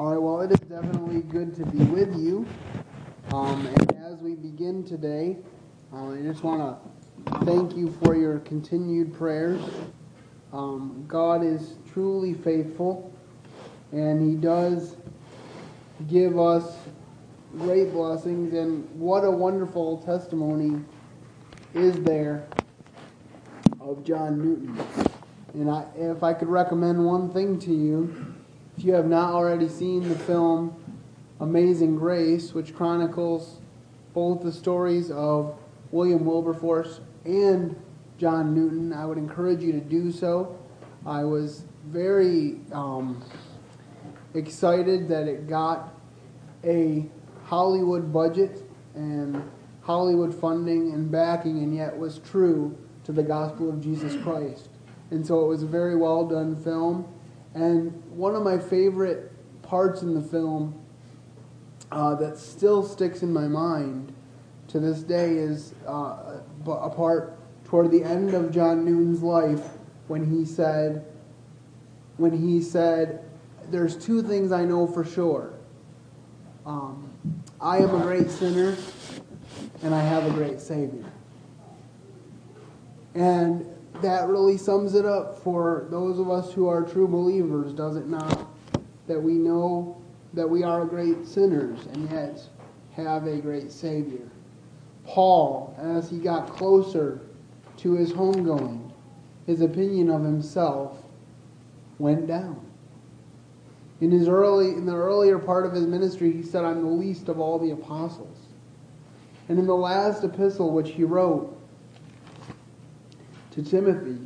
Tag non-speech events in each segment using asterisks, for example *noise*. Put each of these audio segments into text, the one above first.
All right, well, it is definitely good to be with you. Um, and as we begin today, uh, I just want to thank you for your continued prayers. Um, God is truly faithful, and He does give us great blessings. And what a wonderful testimony is there of John Newton. And I, if I could recommend one thing to you, if you have not already seen the film Amazing Grace, which chronicles both the stories of William Wilberforce and John Newton, I would encourage you to do so. I was very um, excited that it got a Hollywood budget and Hollywood funding and backing, and yet was true to the gospel of Jesus Christ. And so it was a very well done film. And one of my favorite parts in the film uh, that still sticks in my mind to this day is uh, a part toward the end of John Newton's life when he said, when he said, "There's two things I know for sure. Um, I am a great sinner, and I have a great Savior." And that really sums it up for those of us who are true believers, does it not? That we know that we are great sinners and yet have a great Savior. Paul, as he got closer to his homegoing, his opinion of himself went down. In his early in the earlier part of his ministry, he said, I'm the least of all the apostles. And in the last epistle which he wrote, to Timothy,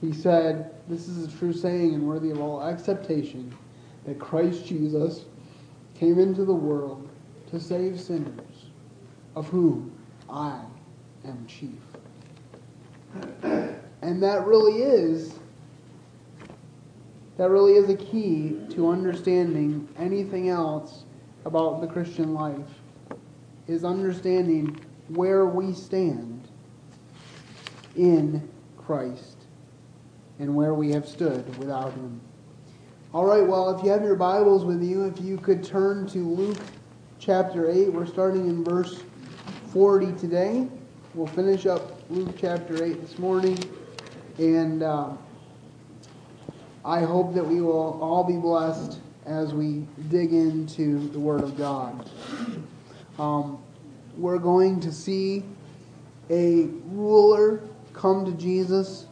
he said, This is a true saying and worthy of all acceptation that Christ Jesus came into the world to save sinners, of whom I am chief. *clears throat* And that really is that really is a key to understanding anything else about the Christian life is understanding where we stand in Christ and where we have stood without him. All right, well, if you have your Bibles with you, if you could turn to Luke chapter 8, we're starting in verse 40 today. We'll finish up Luke chapter 8 this morning, and uh, I hope that we will all be blessed as we dig into the Word of God. Um, we're going to see a ruler come to Jesus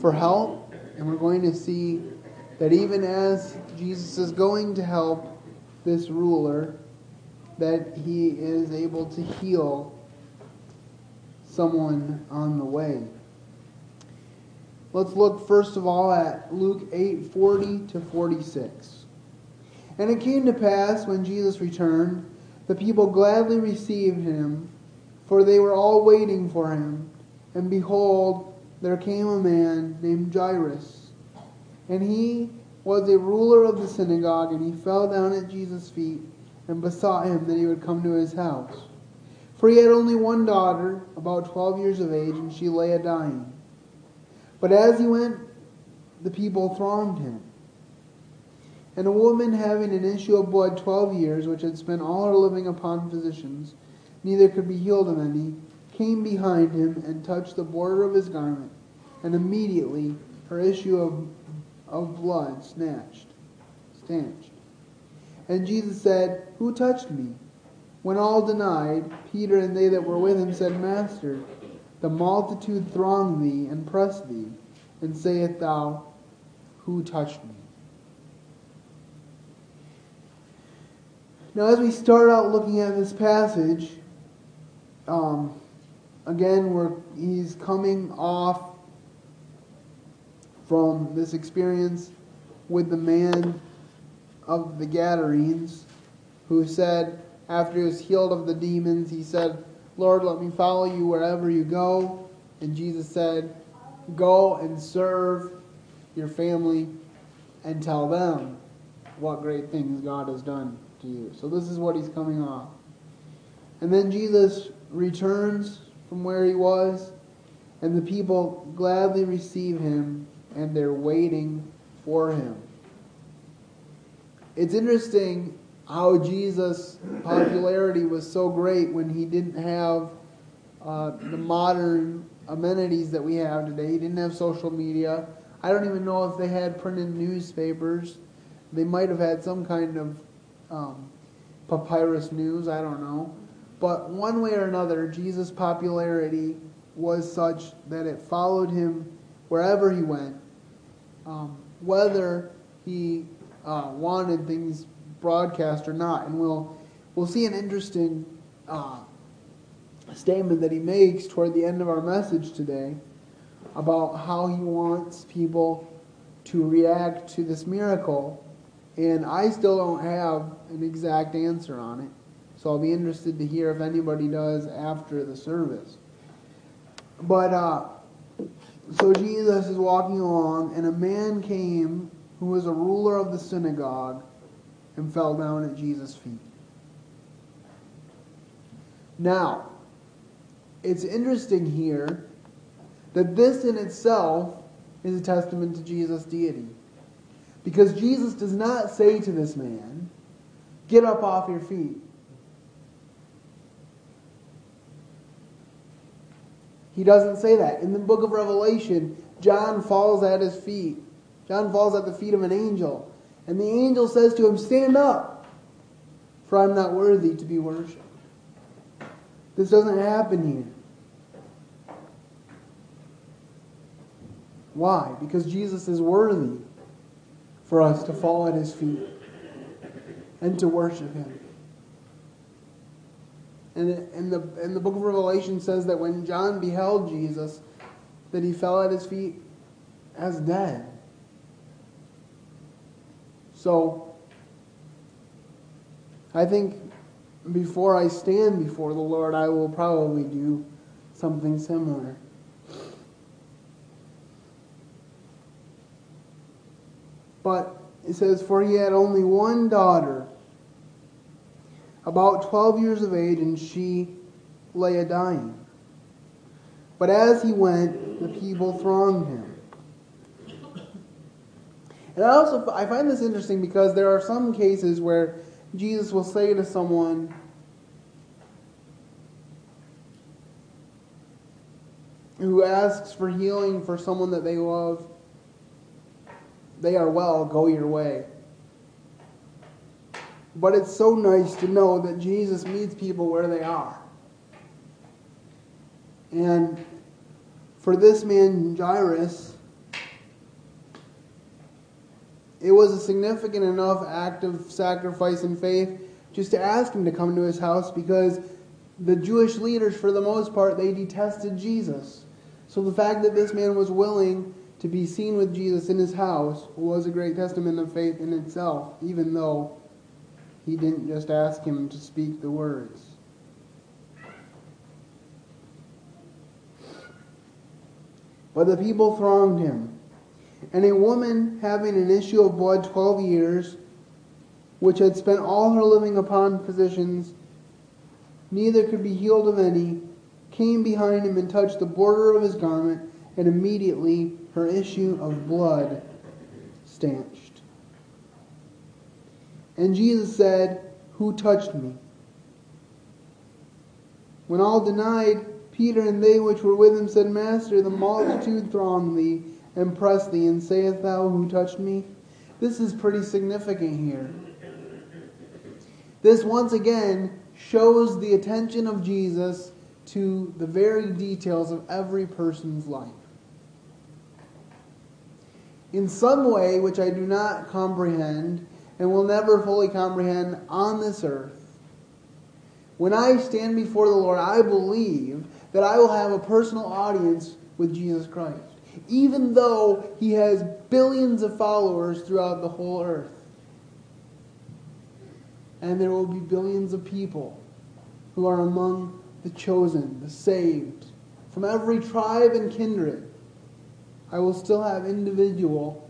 for help, and we're going to see that even as Jesus is going to help this ruler, that he is able to heal someone on the way. Let's look first of all at Luke 8 40 to 46. And it came to pass when Jesus returned, the people gladly received him, for they were all waiting for him. And behold, there came a man named Jairus, and he was a ruler of the synagogue, and he fell down at Jesus' feet and besought him that he would come to his house. For he had only one daughter, about twelve years of age, and she lay a dying. But as he went, the people thronged him. And a woman having an issue of blood twelve years, which had spent all her living upon physicians, neither could be healed of any, came behind him and touched the border of his garment, and immediately her issue of, of blood snatched, stanched. And Jesus said, Who touched me? When all denied, Peter and they that were with him said, Master, the multitude throng thee and press thee, and sayest thou, Who touched me? Now, as we start out looking at this passage, um, again, he's coming off from this experience with the man of the Gadarenes who said, after he was healed of the demons, he said, Lord, let me follow you wherever you go. And Jesus said, Go and serve your family and tell them what great things God has done to you. So, this is what he's coming off. And then Jesus returns from where he was, and the people gladly receive him, and they're waiting for him. it's interesting how Jesus' popularity was so great when he didn't have uh, the modern amenities that we have today. He didn't have social media. I don't even know if they had printed newspapers. They might have had some kind of um, papyrus news. I don't know. But one way or another, Jesus' popularity was such that it followed him wherever he went, um, whether he uh, wanted things broadcast or not. And we'll we'll see an interesting uh, statement that he makes toward the end of our message today about how he wants people to react to this miracle. And I still don't have an exact answer on it. So I'll be interested to hear if anybody does after the service. But uh, so Jesus is walking along, and a man came who was a ruler of the synagogue and fell down at Jesus' feet. Now, it's interesting here that this in itself is a testament to Jesus' deity. Because Jesus does not say to this man, Get up off your feet. He doesn't say that. In the book of Revelation, John falls at his feet. John falls at the feet of an angel. And the angel says to him, Stand up, for I'm not worthy to be worshipped. This doesn't happen here. Why? Because Jesus is worthy for us to fall at his feet and to worship him. And, the, and the book of Revelation says that when John beheld Jesus, that he fell at his feet as dead. So, I think before I stand before the Lord, I will probably do something similar. But it says, For he had only one daughter, about 12 years of age, and she lay a dying. But as he went, the people thronged him. And I also I find this interesting because there are some cases where Jesus will say to someone, who asks for healing for someone that they love, they are well, go your way. But it's so nice to know that Jesus meets people where they are. And for this man, Jairus, It was a significant enough act of sacrifice and faith just to ask him to come to his house because the Jewish leaders, for the most part, they detested Jesus. So the fact that this man was willing to be seen with Jesus in his house was a great testament of faith in itself, even though he didn't just ask him to speak the words. But the people thronged him and a woman having an issue of blood twelve years, which had spent all her living upon physicians, neither could be healed of any, came behind him and touched the border of his garment, and immediately her issue of blood stanched. And Jesus said, Who touched me? When all denied, Peter and they which were with him said, Master, the multitude throng thee and press thee, and sayest thou, Who touched me? This is pretty significant here. This once again shows the attention of Jesus to the very details of every person's life. In some way, which I do not comprehend and will never fully comprehend on this earth, when I stand before the Lord, I believe that I will have a personal audience with Jesus Christ even though he has billions of followers throughout the whole earth. And there will be billions of people who are among the chosen, the saved, from every tribe and kindred. I will still have individual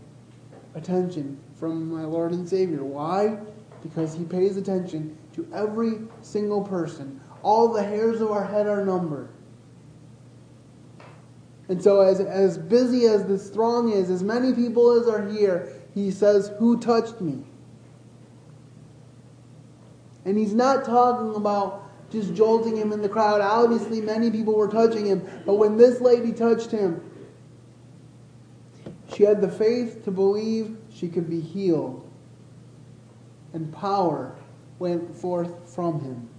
attention from my Lord and Savior. Why? Because he pays attention to every single person. All the hairs of our head are numbered. And so, as, as busy as this throng is, as many people as are here, he says, Who touched me? And he's not talking about just jolting him in the crowd. Obviously, many people were touching him, but when this lady touched him, she had the faith to believe she could be healed, and power went forth from him.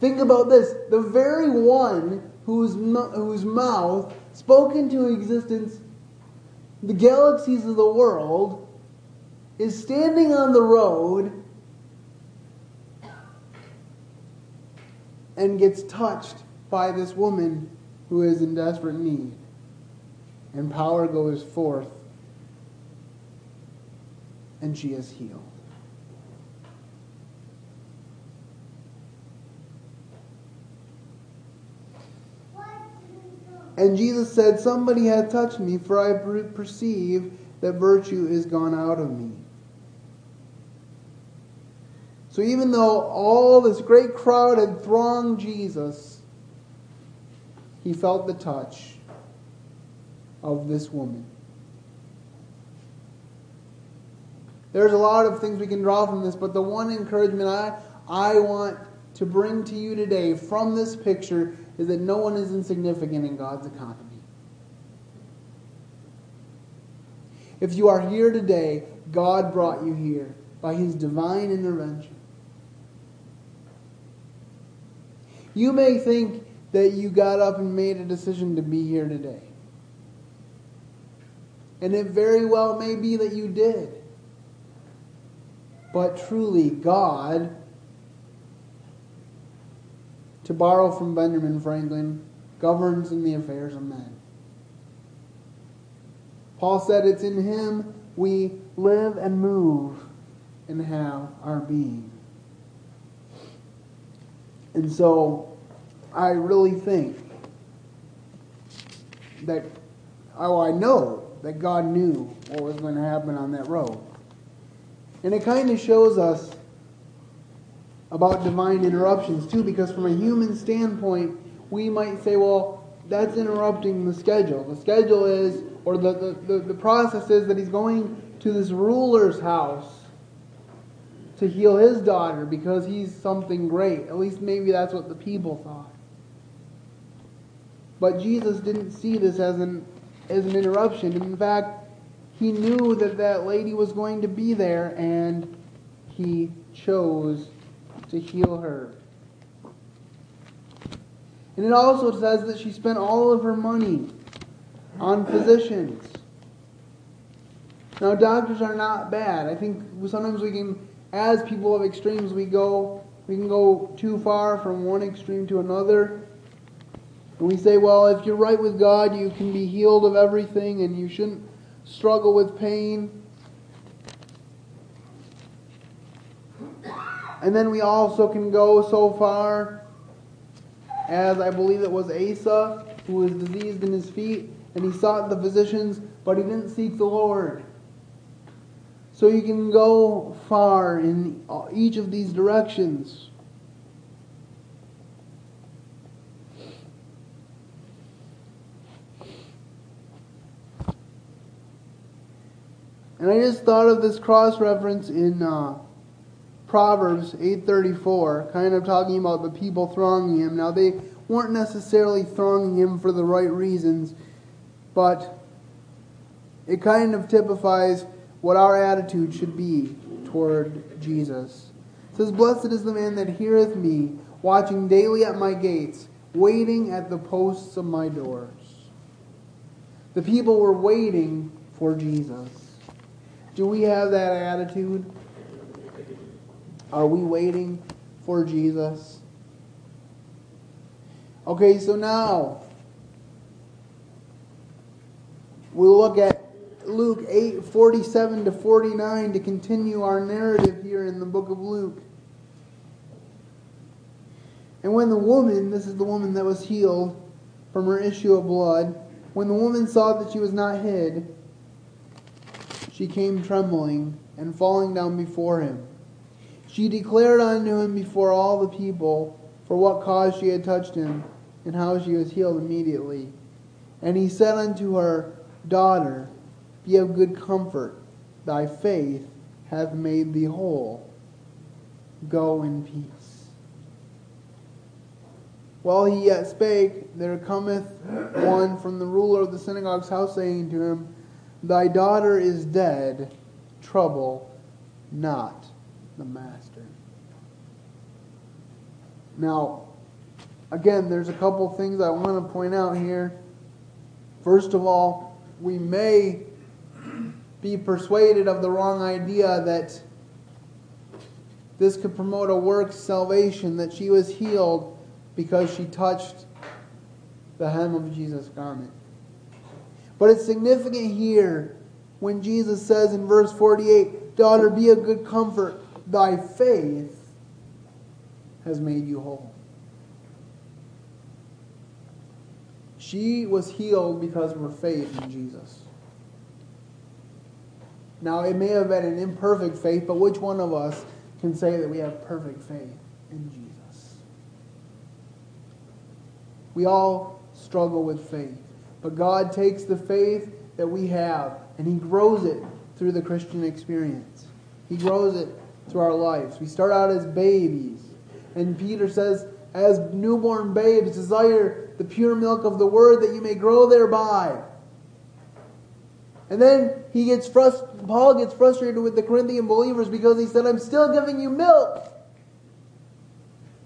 Think about this the very one whose, whose mouth spoke into existence the galaxies of the world is standing on the road and gets touched by this woman who is in desperate need. And power goes forth, and she is healed. And Jesus said, Somebody hath touched me, for I perceive that virtue is gone out of me. So even though all this great crowd had thronged Jesus, he felt the touch of this woman. There's a lot of things we can draw from this, but the one encouragement I, I want to bring to you today from this picture is that no one is insignificant in God's economy. If you are here today, God brought you here by his divine intervention. You may think that you got up and made a decision to be here today. And it very well may be that you did. But truly, God to borrow from Benjamin Franklin, governs in the affairs of men. Paul said it's in him we live and move and have our being. And so I really think that, oh, I know that God knew what was going to happen on that road. And it kind of shows us about divine interruptions too, because from a human standpoint, we might say, well, that's interrupting the schedule. The schedule is, or the, the, the, the process is that he's going to this ruler's house to heal his daughter because he's something great. At least maybe that's what the people thought. But Jesus didn't see this as an, as an interruption. In fact, he knew that that lady was going to be there and he chose to heal her. And it also says that she spent all of her money on physicians. Now, doctors are not bad. I think sometimes we can, as people of extremes, we go, we can go too far from one extreme to another. And we say, well, if you're right with God, you can be healed of everything and you shouldn't struggle with pain. And then we also can go so far as I believe it was Asa, who was diseased in his feet, and he sought the physicians, but he didn't seek the Lord. So you can go far in each of these directions. And I just thought of this cross reference in uh, Proverbs 8:34, kind of talking about the people thronging him. Now they weren't necessarily thronging him for the right reasons, but it kind of typifies what our attitude should be toward Jesus. It says, Blessed is the man that heareth me, watching daily at my gates, waiting at the posts of my doors. The people were waiting for Jesus. Do we have that attitude? Are we waiting for Jesus? Okay, so now we'll look at Luke 8 47 to 49 to continue our narrative here in the book of Luke. And when the woman, this is the woman that was healed from her issue of blood, when the woman saw that she was not hid, she came trembling and falling down before him. She declared unto him before all the people for what cause she had touched him, and how she was healed immediately. And he said unto her, Daughter, be of good comfort, thy faith hath made thee whole. Go in peace. While he yet spake, there cometh one from the ruler of the synagogue's house, saying to him, Thy daughter is dead, trouble not the master. Now, again, there's a couple things I want to point out here. First of all, we may be persuaded of the wrong idea that this could promote a work salvation, that she was healed because she touched the hem of Jesus' garment. But it's significant here when Jesus says in verse 48, Daughter, be of good comfort, thy faith has made you whole. She was healed because of her faith in Jesus. Now, it may have been an imperfect faith, but which one of us can say that we have perfect faith in Jesus? We all struggle with faith, but God takes the faith that we have and He grows it through the Christian experience. He grows it through our lives. We start out as babies, and Peter says, as newborn babes, desire the pure milk of the word that you may grow thereby. And then he gets frust- Paul gets frustrated with the Corinthian believers because he said, I'm still giving you milk.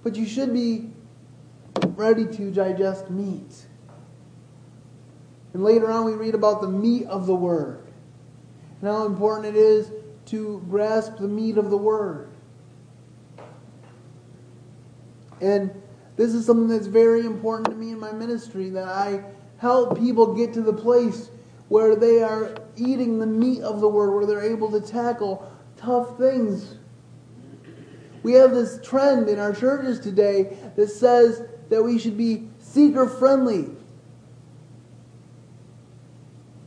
But you should be ready to digest meat. And later on, we read about the meat of the word and how important it is to grasp the meat of the word. And this is something that's very important to me in my ministry that I help people get to the place where they are eating the meat of the word, where they're able to tackle tough things. We have this trend in our churches today that says that we should be seeker friendly.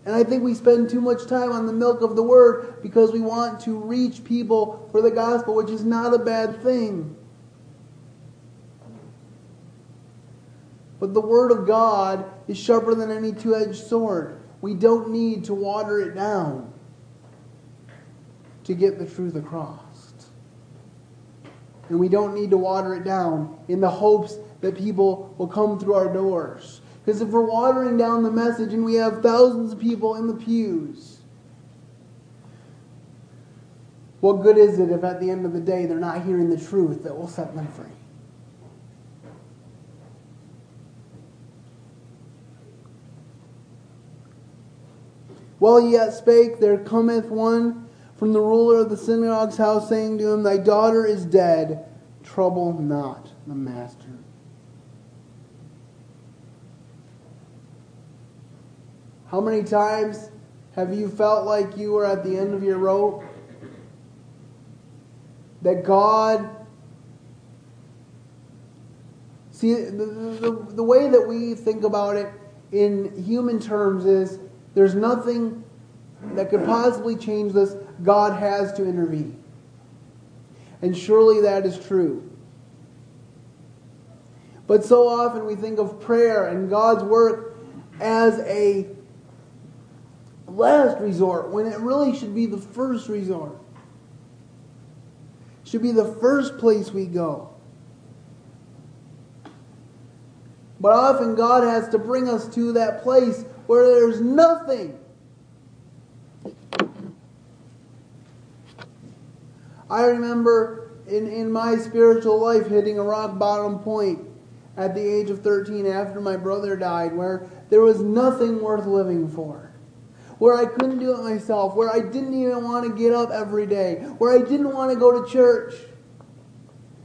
And I think we spend too much time on the milk of the word because we want to reach people for the gospel, which is not a bad thing. But the word of God is sharper than any two edged sword. We don't need to water it down to get the truth across. And we don't need to water it down in the hopes that people will come through our doors. Because if we're watering down the message and we have thousands of people in the pews, what good is it if at the end of the day they're not hearing the truth that will set them free? While he yet spake, there cometh one from the ruler of the synagogue's house, saying to him, Thy daughter is dead, trouble not the master. How many times have you felt like you were at the end of your rope? That God. See, the, the, the way that we think about it in human terms is there's nothing that could possibly change this. God has to intervene. And surely that is true. But so often we think of prayer and God's work as a last resort when it really should be the first resort. Should be the first place we go. But often God has to bring us to that place where there's nothing. I remember in, in my spiritual life hitting a rock bottom point at the age of 13 after my brother died, where there was nothing worth living for. Where I couldn't do it myself, where I didn't even want to get up every day, where I didn't want to go to church.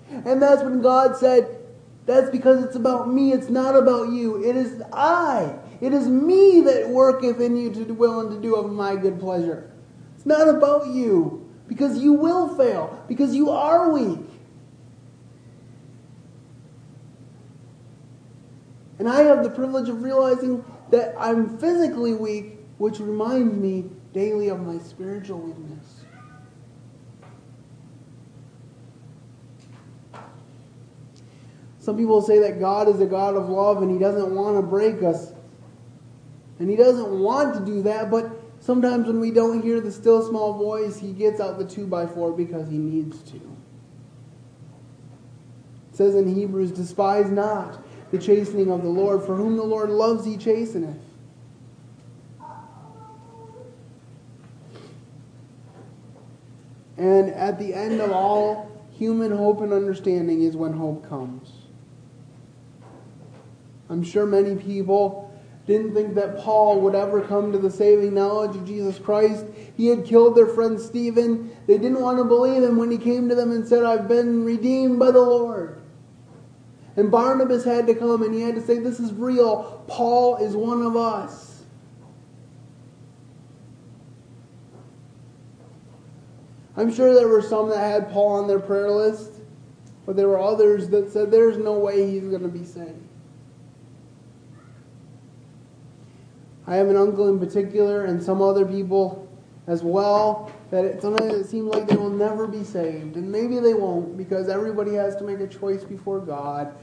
And that's when God said, That's because it's about me, it's not about you. It is I. It is me that worketh in you to will and to do of my good pleasure. It's not about you, because you will fail, because you are weak. And I have the privilege of realizing that I'm physically weak, which reminds me daily of my spiritual weakness. Some people say that God is a God of love and He doesn't want to break us. And he doesn't want to do that, but sometimes when we don't hear the still small voice, he gets out the two by four because he needs to. It says in Hebrews, despise not the chastening of the Lord, for whom the Lord loves he chasteneth. And at the end of all human hope and understanding is when hope comes. I'm sure many people didn't think that Paul would ever come to the saving knowledge of Jesus Christ. He had killed their friend Stephen. They didn't want to believe him when he came to them and said, I've been redeemed by the Lord. And Barnabas had to come and he had to say, This is real. Paul is one of us. I'm sure there were some that had Paul on their prayer list, but there were others that said, There's no way he's going to be saved. I have an uncle in particular, and some other people as well, that it, sometimes it seems like they will never be saved. And maybe they won't, because everybody has to make a choice before God.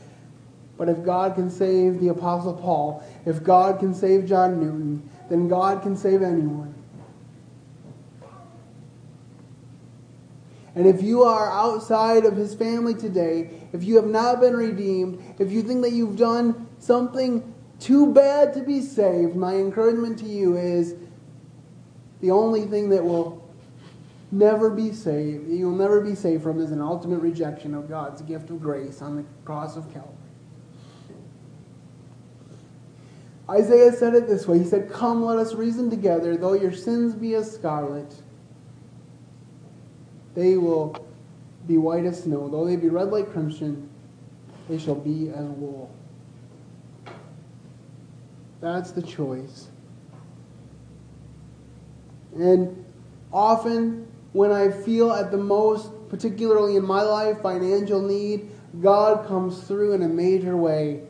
But if God can save the Apostle Paul, if God can save John Newton, then God can save anyone. And if you are outside of his family today, if you have not been redeemed, if you think that you've done something too bad to be saved, my encouragement to you is the only thing that will never be saved, you'll never be saved from, is an ultimate rejection of God's gift of grace on the cross of Calvary. Isaiah said it this way He said, Come, let us reason together. Though your sins be as scarlet, they will be white as snow. Though they be red like crimson, they shall be as wool. That's the choice. And often, when I feel at the most, particularly in my life, financial need, God comes through in a major way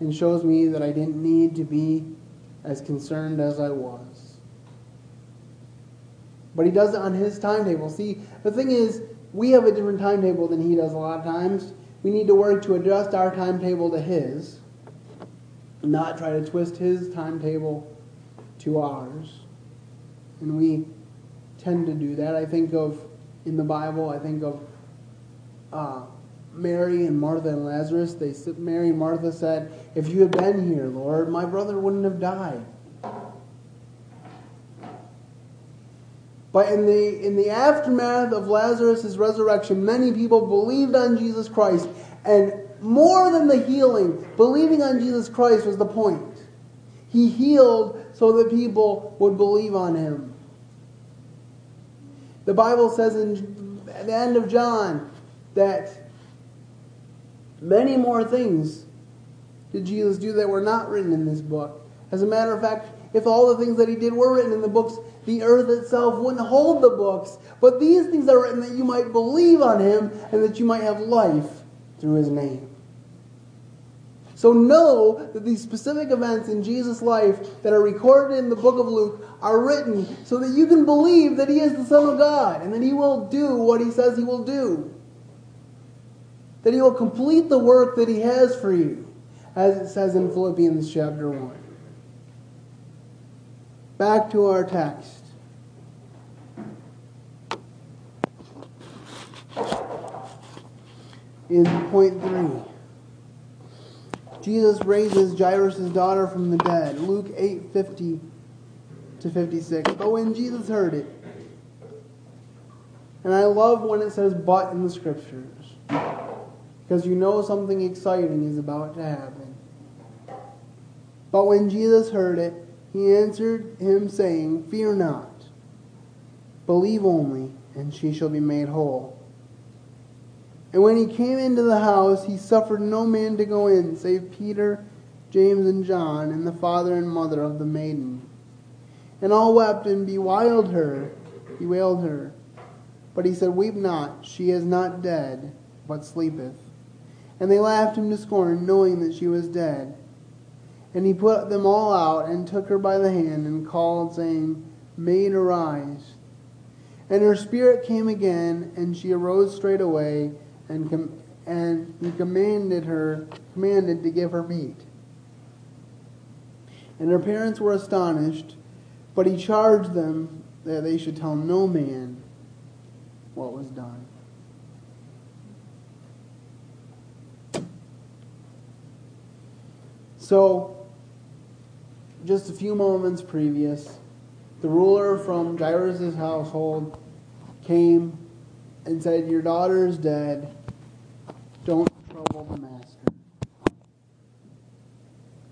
and shows me that I didn't need to be as concerned as I was. But He does it on His timetable. See, the thing is, we have a different timetable than He does a lot of times. We need to work to adjust our timetable to His not try to twist his timetable to ours. And we tend to do that. I think of, in the Bible, I think of uh, Mary and Martha and Lazarus. They Mary and Martha said, If you had been here, Lord, my brother wouldn't have died. But in the, in the aftermath of Lazarus' resurrection, many people believed on Jesus Christ and more than the healing, believing on Jesus Christ was the point. He healed so that people would believe on him. The Bible says in the end of John that many more things did Jesus do that were not written in this book. As a matter of fact, if all the things that he did were written in the books, the earth itself wouldn't hold the books. But these things are written that you might believe on him and that you might have life through his name. So know that these specific events in Jesus' life that are recorded in the book of Luke are written so that you can believe that he is the Son of God and that he will do what he says he will do. That he will complete the work that he has for you, as it says in Philippians chapter 1. Back to our text. In point three. Jesus raises Jairus' daughter from the dead. Luke 8 50 to 56. But when Jesus heard it, and I love when it says but in the scriptures, because you know something exciting is about to happen. But when Jesus heard it, he answered him, saying, Fear not, believe only, and she shall be made whole. And when he came into the house, he suffered no man to go in, save Peter, James, and John, and the father and mother of the maiden. And all wept and bewailed her, bewailed her. But he said, Weep not, she is not dead, but sleepeth. And they laughed him to scorn, knowing that she was dead. And he put them all out, and took her by the hand, and called, saying, Maid, arise. And her spirit came again, and she arose straightway and, com- and he commanded her commanded to give her meat. And her parents were astonished, But he charged them that they should tell no man what was done. So, just a few moments previous, the ruler from Jairus' household came and said, Your daughter is dead. Don't trouble the master.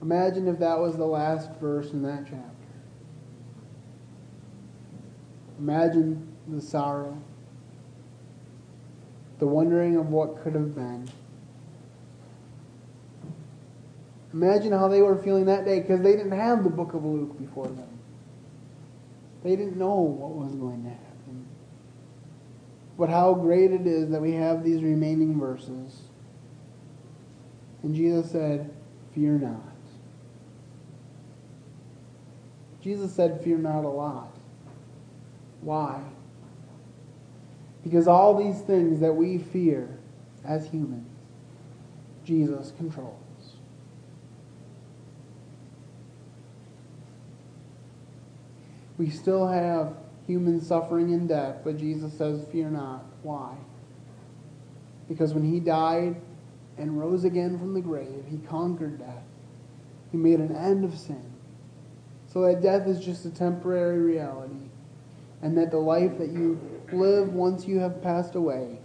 Imagine if that was the last verse in that chapter. Imagine the sorrow, the wondering of what could have been. Imagine how they were feeling that day because they didn't have the book of Luke before them. They didn't know what was going to happen. But how great it is that we have these remaining verses. And Jesus said, Fear not. Jesus said, Fear not a lot. Why? Because all these things that we fear as humans, Jesus controls. We still have human suffering and death, but Jesus says, Fear not. Why? Because when he died and rose again from the grave, he conquered death. He made an end of sin. So that death is just a temporary reality. And that the life that you live once you have passed away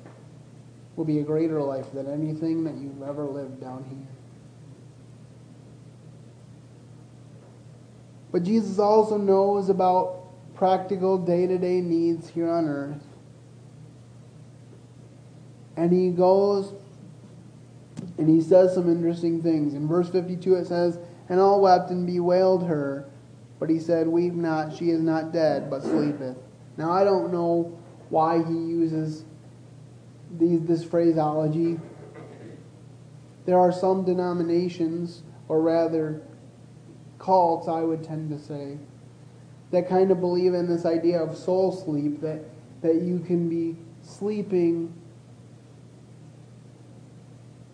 will be a greater life than anything that you've ever lived down here. But Jesus also knows about practical day to day needs here on earth. And he goes and he says some interesting things. In verse 52 it says, And all wept and bewailed her. But he said, Weep not, she is not dead, but sleepeth. Now I don't know why he uses these, this phraseology. There are some denominations, or rather cults, I would tend to say, that kind of believe in this idea of soul sleep, that, that you can be sleeping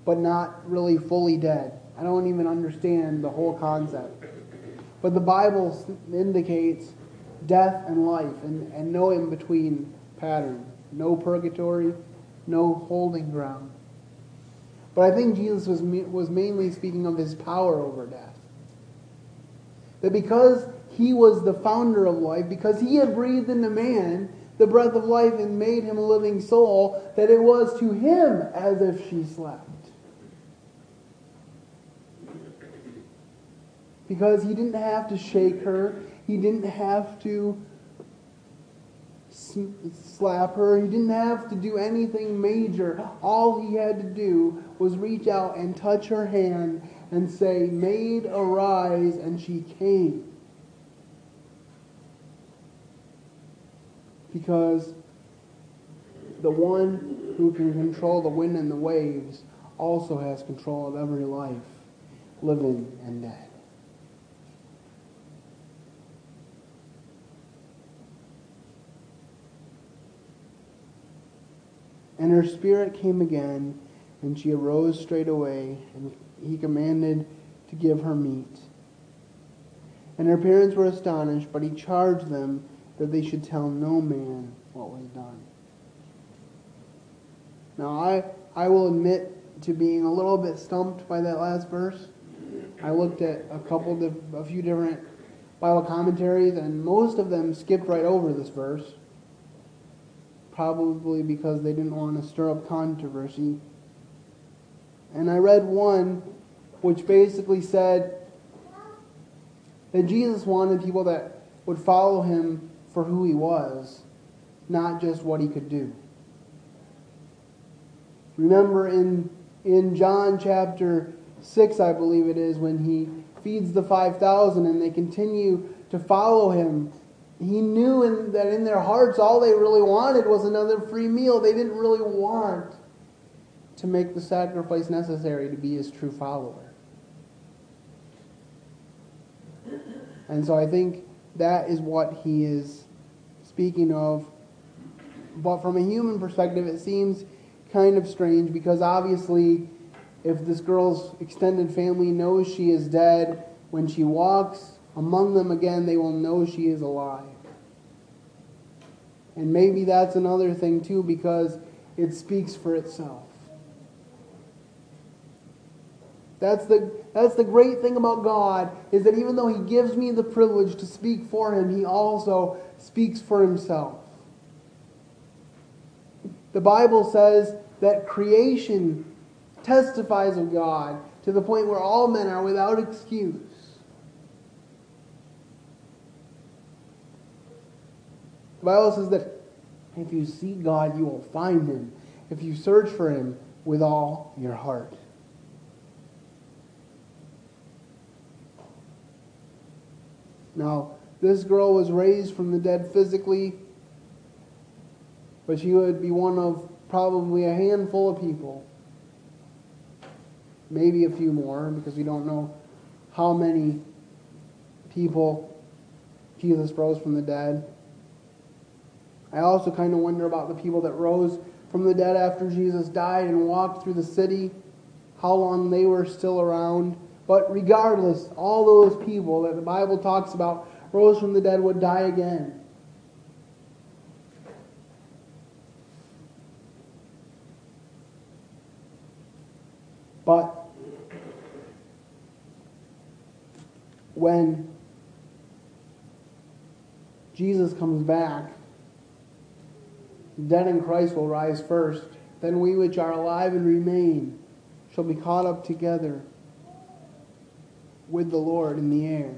but not really fully dead. I don't even understand the whole concept. But the Bible indicates death and life and, and no in between pattern, no purgatory, no holding ground. But I think Jesus was, was mainly speaking of his power over death. That because he was the founder of life, because he had breathed into man the breath of life and made him a living soul, that it was to him as if she slept. Because he didn't have to shake her, he didn't have to slap her, he didn't have to do anything major. All he had to do was reach out and touch her hand and say, Maid, arise, and she came. Because the one who can control the wind and the waves also has control of every life, living and dead. And her spirit came again, and she arose straightway, and he commanded to give her meat. And her parents were astonished, but he charged them that they should tell no man what was done. Now, I, I will admit to being a little bit stumped by that last verse. I looked at a couple, of, a few different Bible commentaries, and most of them skipped right over this verse, probably because they didn't want to stir up controversy. And I read one which basically said that Jesus wanted people that would follow him for who he was, not just what he could do. Remember in, in John chapter 6, I believe it is, when he feeds the 5,000 and they continue to follow him. He knew in, that in their hearts all they really wanted was another free meal. They didn't really want to make the sacrifice necessary to be his true follower. And so I think that is what he is speaking of. But from a human perspective, it seems kind of strange because obviously, if this girl's extended family knows she is dead, when she walks among them again, they will know she is alive. And maybe that's another thing too, because it speaks for itself. That's the, that's the great thing about God, is that even though He gives me the privilege to speak for Him, He also speaks for Himself. The Bible says that creation testifies of God to the point where all men are without excuse. The Bible says that if you seek God, you will find Him if you search for Him with all your heart. Now, this girl was raised from the dead physically, but she would be one of probably a handful of people. Maybe a few more, because we don't know how many people Jesus rose from the dead. I also kind of wonder about the people that rose from the dead after Jesus died and walked through the city, how long they were still around. But regardless, all those people that the Bible talks about rose from the dead would die again. But when Jesus comes back, the dead in Christ will rise first. Then we which are alive and remain shall be caught up together with the Lord in the air.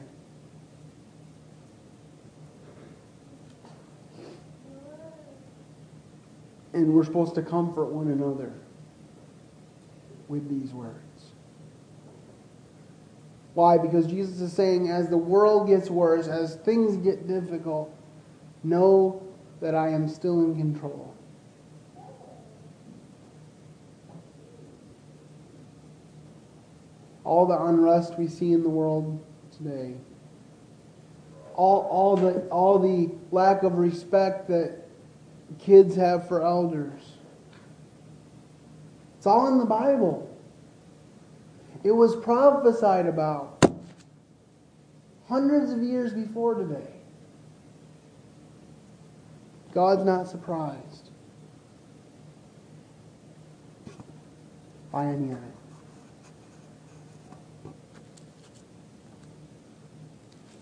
And we're supposed to comfort one another with these words. Why? Because Jesus is saying, as the world gets worse, as things get difficult, know that I am still in control. All the unrest we see in the world today, all, all, the, all the lack of respect that kids have for elders, it's all in the Bible. It was prophesied about hundreds of years before today. God's not surprised by any of it.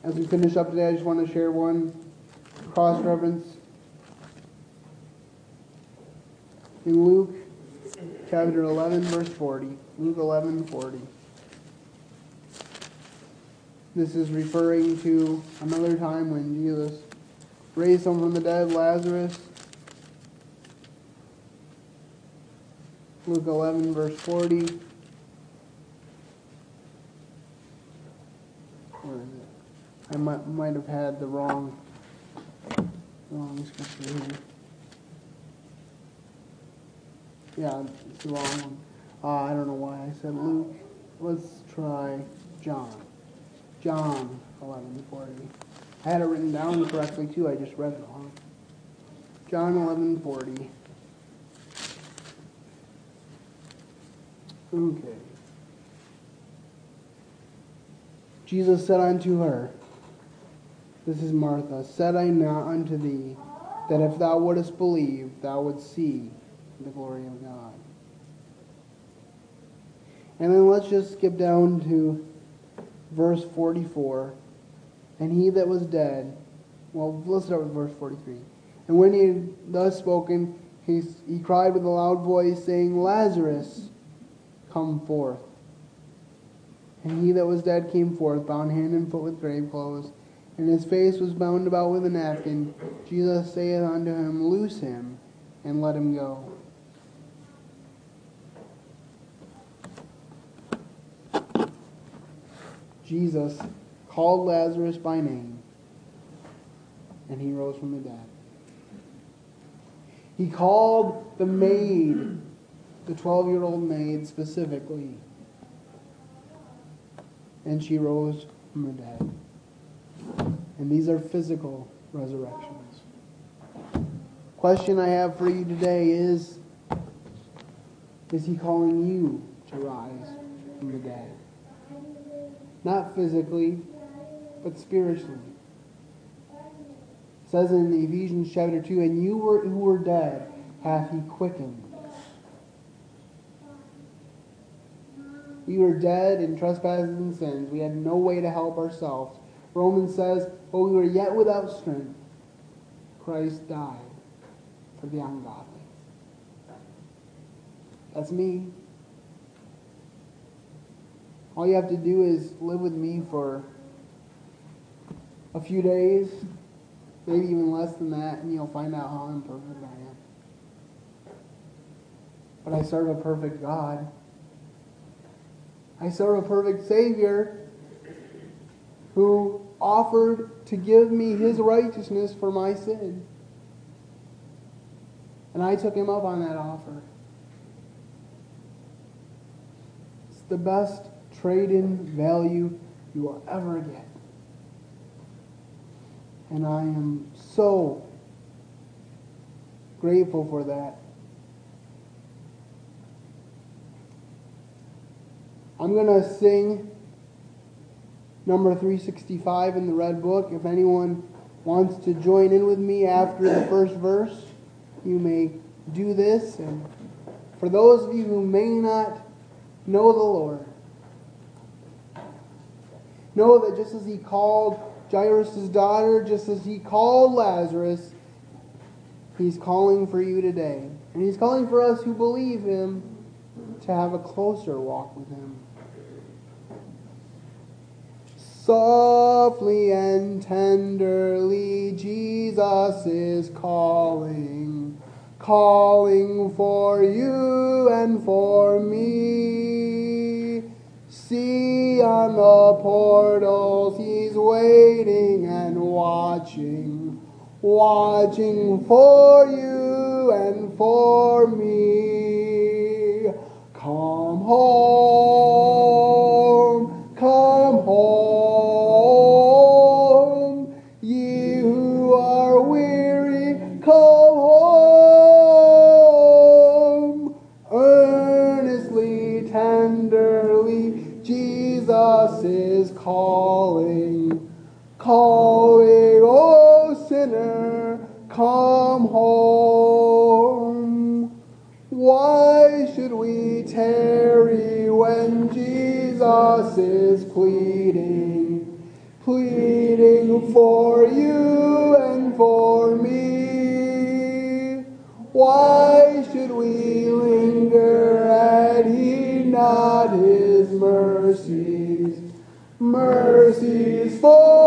As we finish up today, I just want to share one cross reference. In Luke chapter 11, verse 40. Luke 11, 40. This is referring to another time when Jesus raised someone from the dead, Lazarus. Luke 11, verse 40. Where is it? I might, might have had the wrong, wrong scripture here. Yeah, it's the wrong one. Uh, I don't know why I said Luke. Let's try John. John 11:40. I had it written down correctly too, I just read it wrong. John 11:40. Okay. Jesus said unto her, This is Martha, said I not unto thee, that if thou wouldest believe, thou wouldst see the glory of God. And then let's just skip down to verse 44. And he that was dead, well, let's start with verse 43. And when he had thus spoken, he, he cried with a loud voice, saying, Lazarus, come forth. And he that was dead came forth, bound hand and foot with grave clothes, and his face was bound about with a napkin. Jesus saith unto him, Loose him, and let him go. Jesus called Lazarus by name, and he rose from the dead. He called the maid, the 12 year old maid specifically, and she rose from the dead. And these are physical resurrections. Question I have for you today is Is he calling you to rise from the dead? Not physically, but spiritually. It says in Ephesians chapter 2, and you were, who were dead hath he quickened. We were dead in trespasses and sins. We had no way to help ourselves. Romans says, while we were yet without strength, Christ died for the ungodly. That's me. All you have to do is live with me for a few days, maybe even less than that, and you'll find out how imperfect I am. But I serve a perfect God. I serve a perfect Savior who offered to give me his righteousness for my sin. And I took him up on that offer. It's the best trade in value you will ever get. And I am so grateful for that. I'm going to sing number 365 in the Red Book. If anyone wants to join in with me after the first verse, you may do this. And for those of you who may not know the Lord, know that just as he called Jairus' daughter, just as he called Lazarus, he's calling for you today. And he's calling for us who believe him to have a closer walk with him. Softly and tenderly, Jesus is calling, calling for you and for me. See on the portals, he's waiting and watching, watching for you and for me. Come home, calling, calling, oh sinner, come home. Why should we tarry when Jesus is pleading, pleading for you and for me? Why mercies for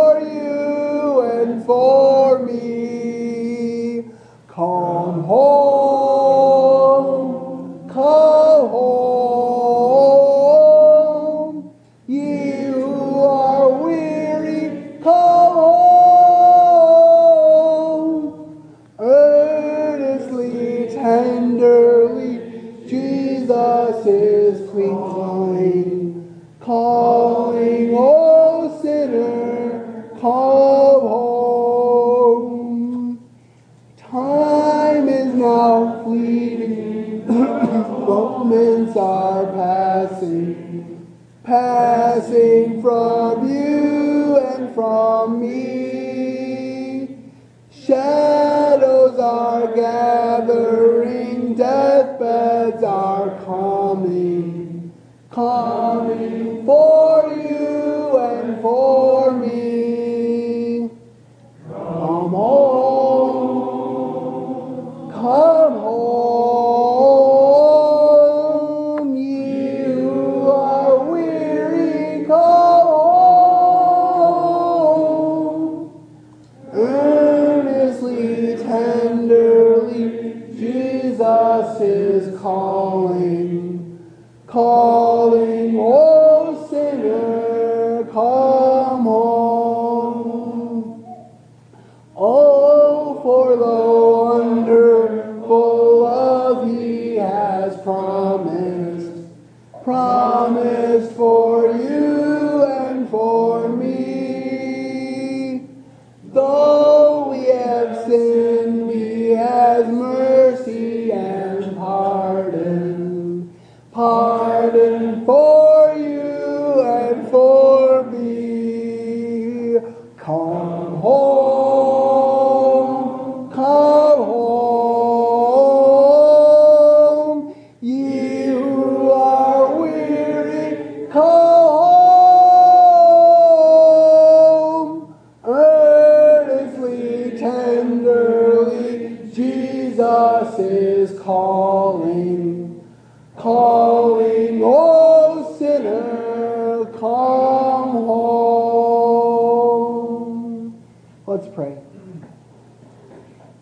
Let's pray.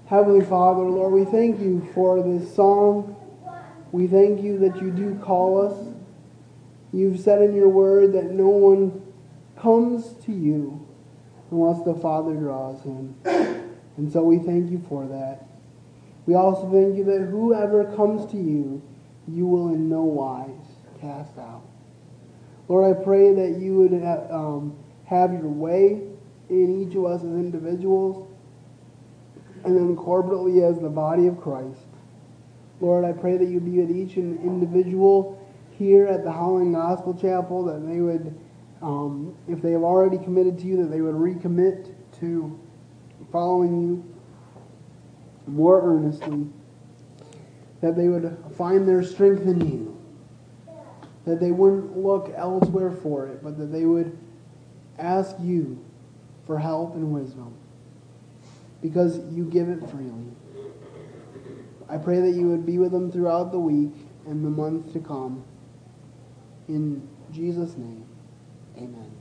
Heavenly Father, Lord, we thank you for this song. We thank you that you do call us. You've said in your word that no one comes to you unless the Father draws him. And so we thank you for that. We also thank you that whoever comes to you, you will in no wise cast out. Lord, I pray that you would have, um, have your way in each of us as individuals and then corporately as the body of Christ. Lord, I pray that you be with each individual here at the Howling Gospel Chapel, that they would, um, if they have already committed to you, that they would recommit to following you more earnestly, that they would find their strength in you, that they wouldn't look elsewhere for it, but that they would ask you for help and wisdom because you give it freely. I pray that you would be with them throughout the week and the months to come. In Jesus' name, amen.